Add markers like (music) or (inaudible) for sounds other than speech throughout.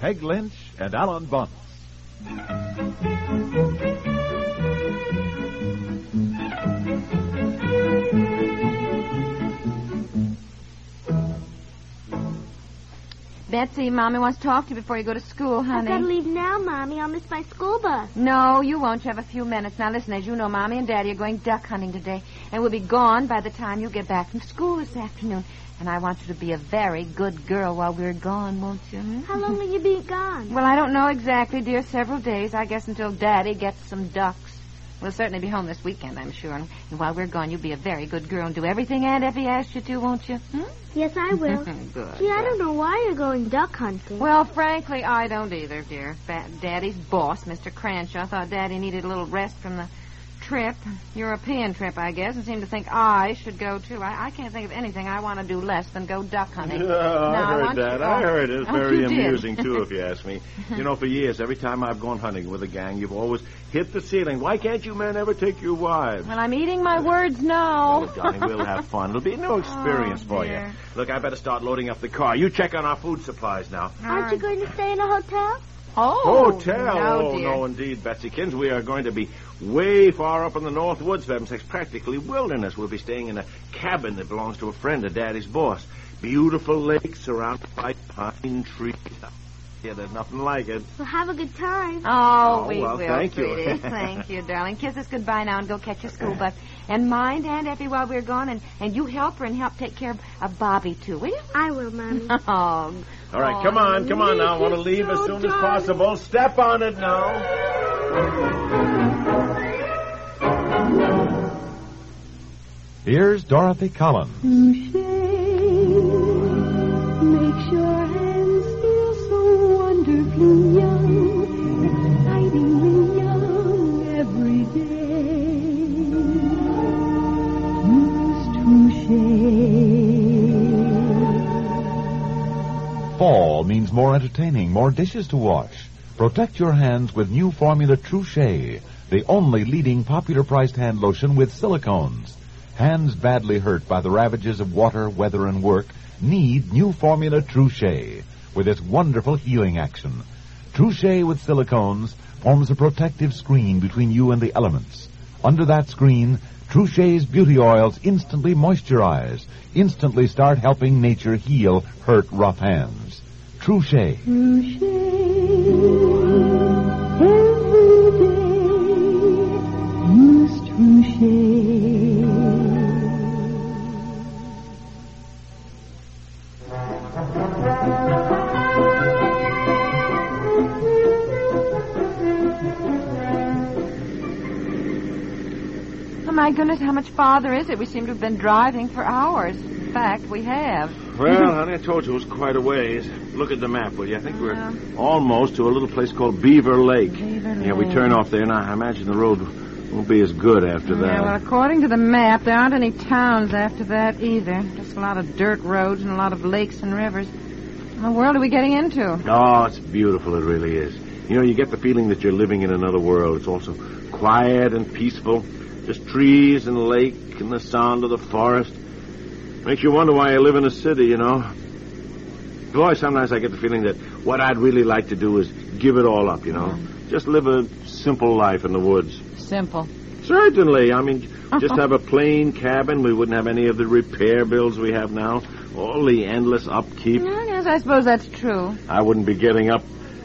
Peg Lynch and Alan Bunce. Betsy, Mommy wants to talk to you before you go to school, I've honey. got to leave now, Mommy. I'll miss my school bus. No, you won't. You have a few minutes. Now, listen, as you know, Mommy and Daddy are going duck hunting today, and we'll be gone by the time you get back from school this afternoon. And I want you to be a very good girl while we're gone, won't you? hmm? How long will you be gone? Well, I don't know exactly, dear. Several days, I guess, until Daddy gets some ducks. We'll certainly be home this weekend, I'm sure. And while we're gone, you'll be a very good girl and do everything Aunt Effie asks you to, won't you? Hmm? Yes, I will. (laughs) good. Gee, I don't know why you're going duck hunting. Well, frankly, I don't either, dear. Ba- Daddy's boss, Mr. Cranshaw, thought Daddy needed a little rest from the trip, European trip, I guess, and seem to think I should go too. I, I can't think of anything I want to do less than go duck hunting. Yeah, Now, I heard want you- that. oh, I heard it. It's oh, very amusing, too, if you ask me. (laughs) You know, for years, every time I've gone hunting with a gang, you've always hit the ceiling. Why can't you men ever take your wives? Well, I'm eating my words now. Oh, darling, we'll have fun. It'll be a new (laughs) oh, experience Oh, for dear. you. Look, I better start loading up the car. You check on our food supplies now. Aren't you going to stay in a hotel? Oh, Hotel? No, oh, dear. no, indeed, Betsykins. We are going to be way far up in the North Woods, It's practically wilderness. We'll be staying in a cabin that belongs to a friend of Daddy's boss. Beautiful lake surrounded by pine trees. Yeah, there's nothing like it. Well, have a good time. Oh, Oh, we well, will, thank you. sweetie. (laughs) thank you, darling. Kiss us goodbye now and go catch your school bus. And mind Aunt Effie while we're gone, and, and you help her and help take care of, of Bobby, too, will you? I will, Mommy. (laughs) Oh, All right, Oh, come on, come on now. I want to leave it's as so soon as possible. Step on it now. Here's Dorothy Collins. Mm, Fall means more entertaining, more dishes to wash. Protect your hands with new formula Trouche, the only leading popular priced hand lotion with silicones. Hands badly hurt by the ravages of water, weather, and work need new formula Trouche with its wonderful healing action. Trouche with silicones forms a protective screen between you and the elements. Under that screen, Trouche's beauty oils instantly moisturize, instantly start helping nature heal hurt, rough hands. Trouche. Touche. Every day. Use touche. My goodness, how much farther is it? We seem to have been driving for hours. In fact, we have. Well, (laughs) honey, I told you it was quite a ways. Look at the map, will you? I think we're almost to a little place called Beaver Lake. Beaver Lake. Yeah, we turn off there now. I imagine the road won't be as good after that. Yeah, well, according to the map, there aren't any towns after that either. Just a lot of dirt roads and a lot of lakes and rivers. What the world are we getting into? Oh, it's beautiful. It really is. You know, you get the feeling that you're living in another world. It's also quiet and peaceful. Just trees and lake and the sound of the forest. Makes you wonder why I live in a city, you know. Boy, sometimes I get the feeling that what I'd really like to do is give it all up, you know. Just live a simple life in the woods. Simple. Certainly. I mean, uh-huh. just have a plain cabin. We wouldn't have any of the repair bills we have now. All the endless upkeep. Yeah, yes, I suppose that's true. I wouldn't be getting up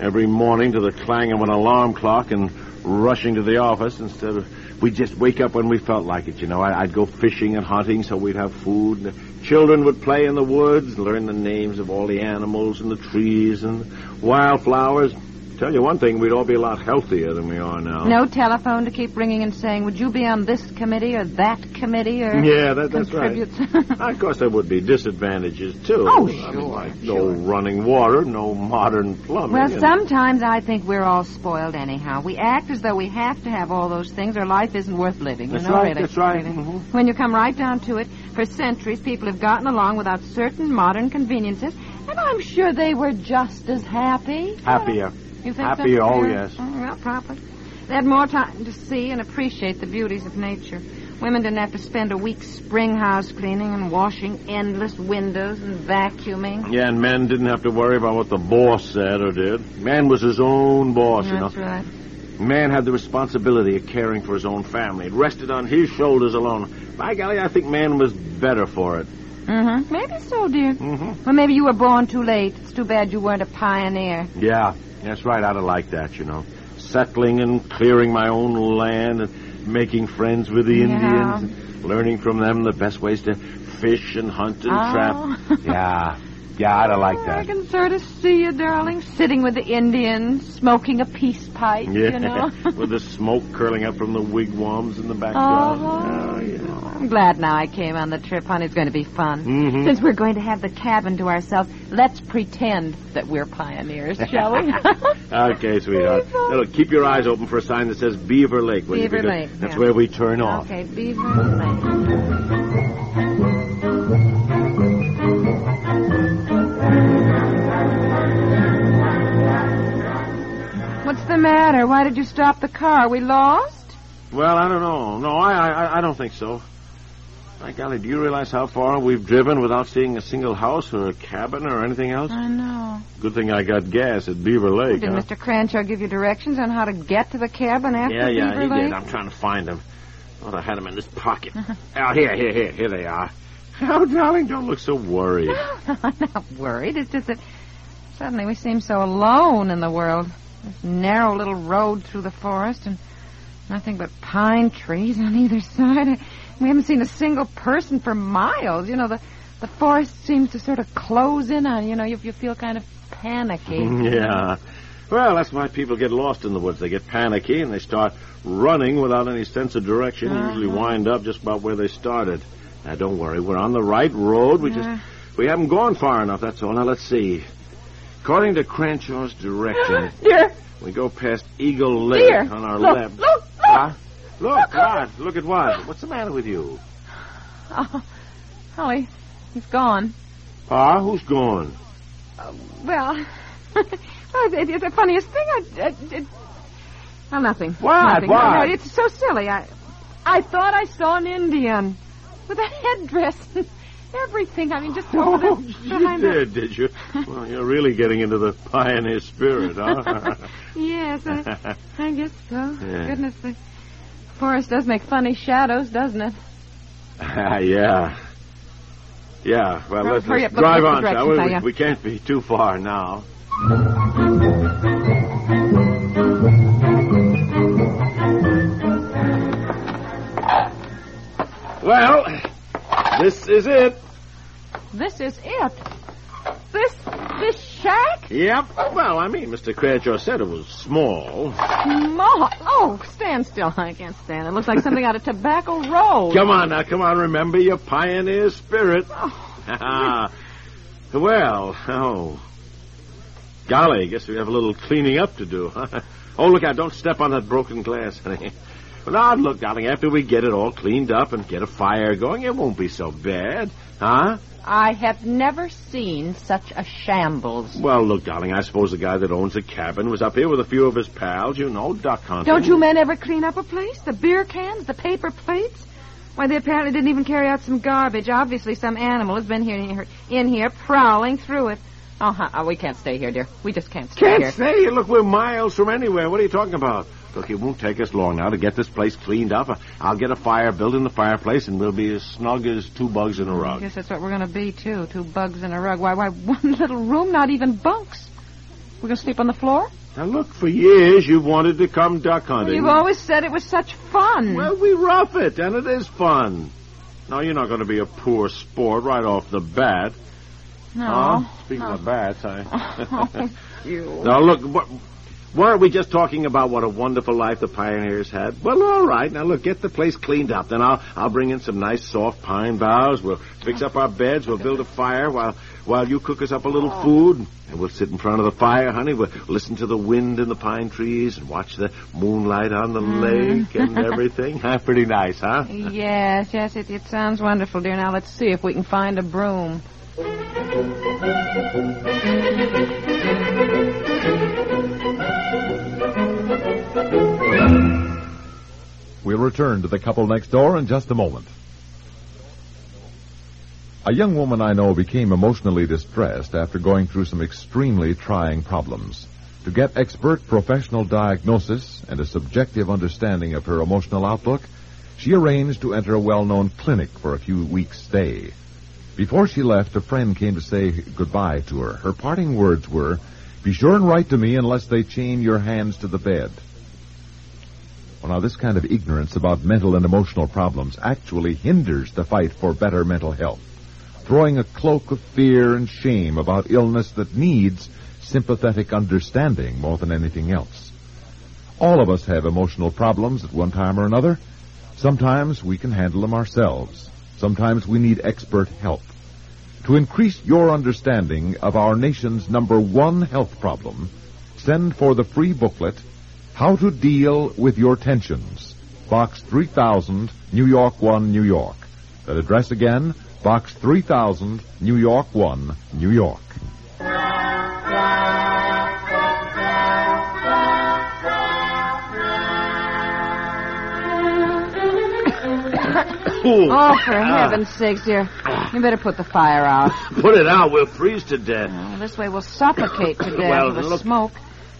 every morning to the clang of an alarm clock and rushing to the office instead of we'd just wake up when we felt like it. You know, I, I'd go fishing and hunting so we'd have food. And The children would play in the woods, learn the names of all the animals and the trees and wildflowers. Tell you one thing, we'd all be a lot healthier than we are now. No telephone to keep ringing and saying, would you be on this committee or that committee or Yeah, that, that's right. (laughs) of course, there would be disadvantages too. Oh, I mean, sure, no running water, no modern plumbing. well, and- sometimes I think we're all spoiled anyhow. We act as though we have to have all those things or life isn't worth living. That's you know, right, really. that's right. really. Mhm. When you come right down to it, for centuries people have gotten along without certain modern conveniences, and I'm sure they were just as happy. Happier. You think Happier, so? oh, Yeah. yes. Well, probably. They had more time to see and appreciate the beauties of nature. Women didn't have to spend a week spring house cleaning and washing endless windows and vacuuming. Yeah, and men didn't have to worry about what the boss said or did. Man was his own boss, you know. That's right. Man had the responsibility of caring for his own family. It rested on his shoulders alone. By golly, I think man was better for it. Mm-hmm. Maybe so, dear. Mm-hmm. Well, maybe you were born too late. It's too bad you weren't a pioneer. Yeah, that's right. I'd have liked that, you know. Settling and clearing my own land and making friends with the. Indians. And learning from them the best ways to fish and hunt and Oh. trap. (laughs) Yeah, yeah, I'd have liked that. I can sort of see you, darling, sitting with the Indians, smoking a peace pipe, Yeah, you know. (laughs) with the smoke curling up from the wigwams in the backyard. Uh-huh. Oh, yeah. I'm glad now I came on the trip, honey. It's going to be fun. Mhm. Since we're going to have the cabin to ourselves, let's pretend that we're pioneers, shall we? (laughs) Okay, sweetheart. (laughs) Now, look, keep your eyes open for a sign that says Beaver Lake. will you? Beaver Lake, That's yeah. where we turn off. okay, Beaver Lake. The matter? Why did you stop the car? We lost? Well, I don't know. No, I, I, I don't think so. My golly, do you realize how far we've driven without seeing a single house or a cabin or anything else? I know. Good thing I got gas at Beaver Lake. Did huh? Mr. Cranshaw give you directions on how to get to the cabin after Yeah, yeah, Beaver he Lake? did. I'm trying to find them. Thought I had them in this pocket. (laughs) oh, here, here, here, here they are. (laughs) Oh, darling, don't look so worried. (laughs) I'm not worried. It's just that suddenly we seem so alone in the world. This narrow little road through the forest and nothing but pine trees on either side. We haven't seen a single person for miles. You know, the the forest seems to sort of close in on you. You know, you, you feel kind of panicky. (laughs) yeah. Well, that's why people get lost in the woods. They get panicky and they start running without any sense of direction. Uh-huh. Usually wind up just about where they started. Now, don't worry. We're on the right road. We just we haven't gone far enough. That's all. Now let's see. According to Cranshaw's direction, (gasps) Dear, we go past Eagle Lake dear, on our look, left. look, look. Huh? Look, (laughs) what? Look at what? What's the matter with you? Oh, Holly, he's gone. Ah, who's gone? Well, well (laughs) it, it's the funniest thing. I, I, it, well, nothing. What? Nothing. What? No, no, it's so silly. I, I thought I saw an Indian with a headdress (laughs) everything. I mean, just over Oh, the you behind the- did, did you? Well, you're really getting into the pioneer spirit, huh? (laughs) Yes, I, I guess so. (laughs) Yeah. Goodness, the forest does make funny shadows, doesn't it? Ah, yeah. Yeah, well, let's, hurry let's up, look- drive on, shall we? we? We can't be too far now. Well, this is it. This is it. This this shack? Yep. Well, I mean, Mr. Cranshaw said it was small. Small. Oh, stand still. I can't stand it. Looks like something out of Tobacco Road. Come on now, come on. Remember your pioneer spirit. Oh. (laughs) Well, oh. Golly, I guess we have a little cleaning up to do. huh? (laughs) oh, look out, don't step on that broken glass, honey. Well, now, look, darling, after we get it all cleaned up and get a fire going, it won't be so bad. Huh? I have never seen such a shambles. Well, look, darling, I suppose the guy that owns the cabin was up here with a few of his pals, you know, duck hunting. Don't you men ever clean up a place? The beer cans, the paper plates? Why, they apparently didn't even carry out some garbage. Obviously, some animal has been here in here prowling through it. Oh, huh, we can't stay here, dear. We just can't stay here. Can't here. stay. Look, we're miles from anywhere. What are you talking about? Look, it won't take us long now to get this place cleaned up. I'll get a fire built in the fireplace, and we'll be as snug as two bugs in a rug. guess that's what we're going to be, too. Two bugs in a rug. Why, why, (laughs) one little room, not even bunks. We're going to sleep on the floor? Now, look, for years you've wanted to come duck hunting. You've always said it was such fun. Well, we rough it, and it is fun. Now, you're not going to be a poor sport right off the bat. no. Huh? Speaking of bats, I... (laughs) Oh, you. now, look, what, weren't we just talking about what a wonderful life the pioneers had? Well, all right. Now, look, get the place cleaned up. Then I'll I'll bring in some nice soft pine boughs. We'll fix up our beds. We'll build a fire while while you cook us up a little food. And we'll sit in front of the fire, honey. We'll listen to the wind in the pine trees and watch the moonlight on the mm. lake and (laughs) everything. Pretty nice, huh? Yes, yes, it, it sounds wonderful, dear. Now let's see if we can find a broom. We'll return to the couple next door in just a moment. A young woman I know became emotionally distressed after going through some extremely trying problems. To get expert professional diagnosis and a subjective understanding of her emotional outlook, she arranged to enter a well-known clinic for a few weeks' stay. Before she left, a friend came to say goodbye to her. Her parting words were, Be sure and write to me unless they chain your hands to the bed. Well, now, this kind of ignorance about mental and emotional problems actually hinders the fight for better mental health, throwing a cloak of fear and shame about illness that needs sympathetic understanding more than anything else. All of us have emotional problems at one time or another. Sometimes we can handle them ourselves. Sometimes we need expert help. To increase your understanding of our nation's number one health problem, send for the free booklet, How to Deal with Your Tensions, Box 3000, New York 1, New York. That address again, Box 3000, New York 1, New York. Oh, for ah. heaven's sakes, dear. You better put the fire out. Put it out. We'll freeze to death. Well, this way we'll suffocate to death Well, with the look- smoke.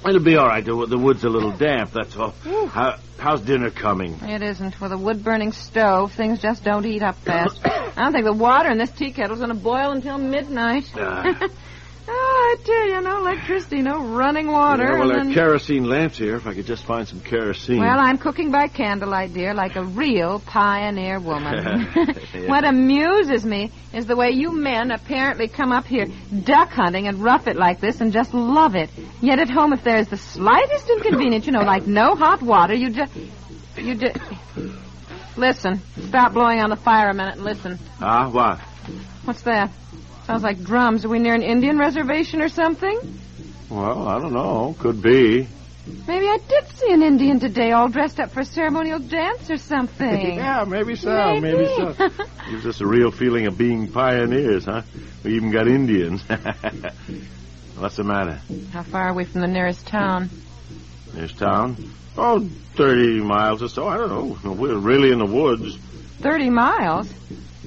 It'll be all right. The, the wood's a little damp, that's all. How, how's dinner coming? It isn't. With a wood-burning stove, things just don't heat up fast. (coughs) I don't think the water in this tea kettle's going to boil until midnight. Ah. (laughs) tell you, no electricity, no running water. Yeah, well, there are then- kerosene lamps here. If I could just find some kerosene. Well, I'm cooking by candlelight, dear, like a real pioneer woman. (laughs) (laughs) What amuses me is the way you men apparently come up here duck hunting and rough it like this and just love it. Yet at home, if there's the slightest inconvenience, you know, like no hot water, you just... You just... Listen. Stop blowing on the fire a minute and listen. Ah, what? What's that? Sounds like drums. Are we near an Indian reservation or something? Well, I don't know. Could be. Maybe I did see an Indian today, all dressed up for a ceremonial dance or something. (laughs) yeah, maybe so. Maybe, Maybe. so. (laughs) Gives us a real feeling of being pioneers, huh? We even got Indians. (laughs) What's the matter? How far are we from the nearest town? This town? Oh, 30 miles or so. I don't know. We're really in the woods. Thirty miles?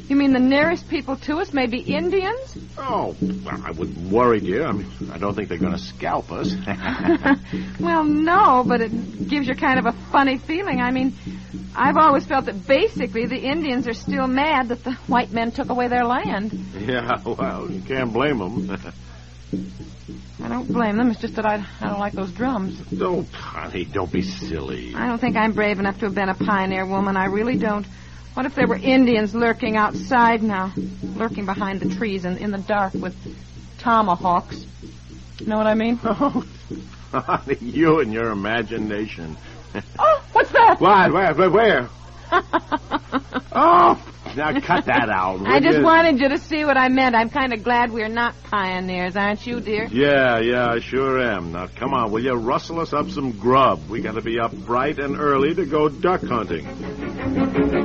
You mean the nearest people to us may be Indians? Oh, well, I wouldn't worry, dear. I mean, I don't think they're going to scalp us. (laughs) (laughs) well, no, but it gives you kind of a funny feeling. I mean, I've always felt that basically the Indians are still mad that the white men took away their land. yeah, well, you can't blame them. (laughs) I don't blame them. It's just that I, I don't like those drums. don't, honey, don't be silly. I don't think I'm brave enough to have been a pioneer woman. I really don't. What if there were Indians lurking outside now? Lurking behind the trees and in the dark with tomahawks. Know what I mean? (laughs) Oh, you and your imagination. oh, what's that? Why, where, where, where? (laughs) oh, now cut that out. I just you? wanted you to see what I meant. I'm kind of glad we're not pioneers, aren't you, dear? Yeah, yeah, I sure am. Now, come on, will you rustle us up some grub? We got to be up bright and early to go duck hunting.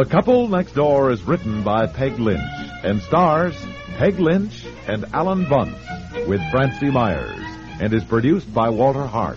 The Couple Next Door is written by Peg Lynch and stars Peg Lynch and Alan Bunce with Francie Myers and is produced by Walter Hart.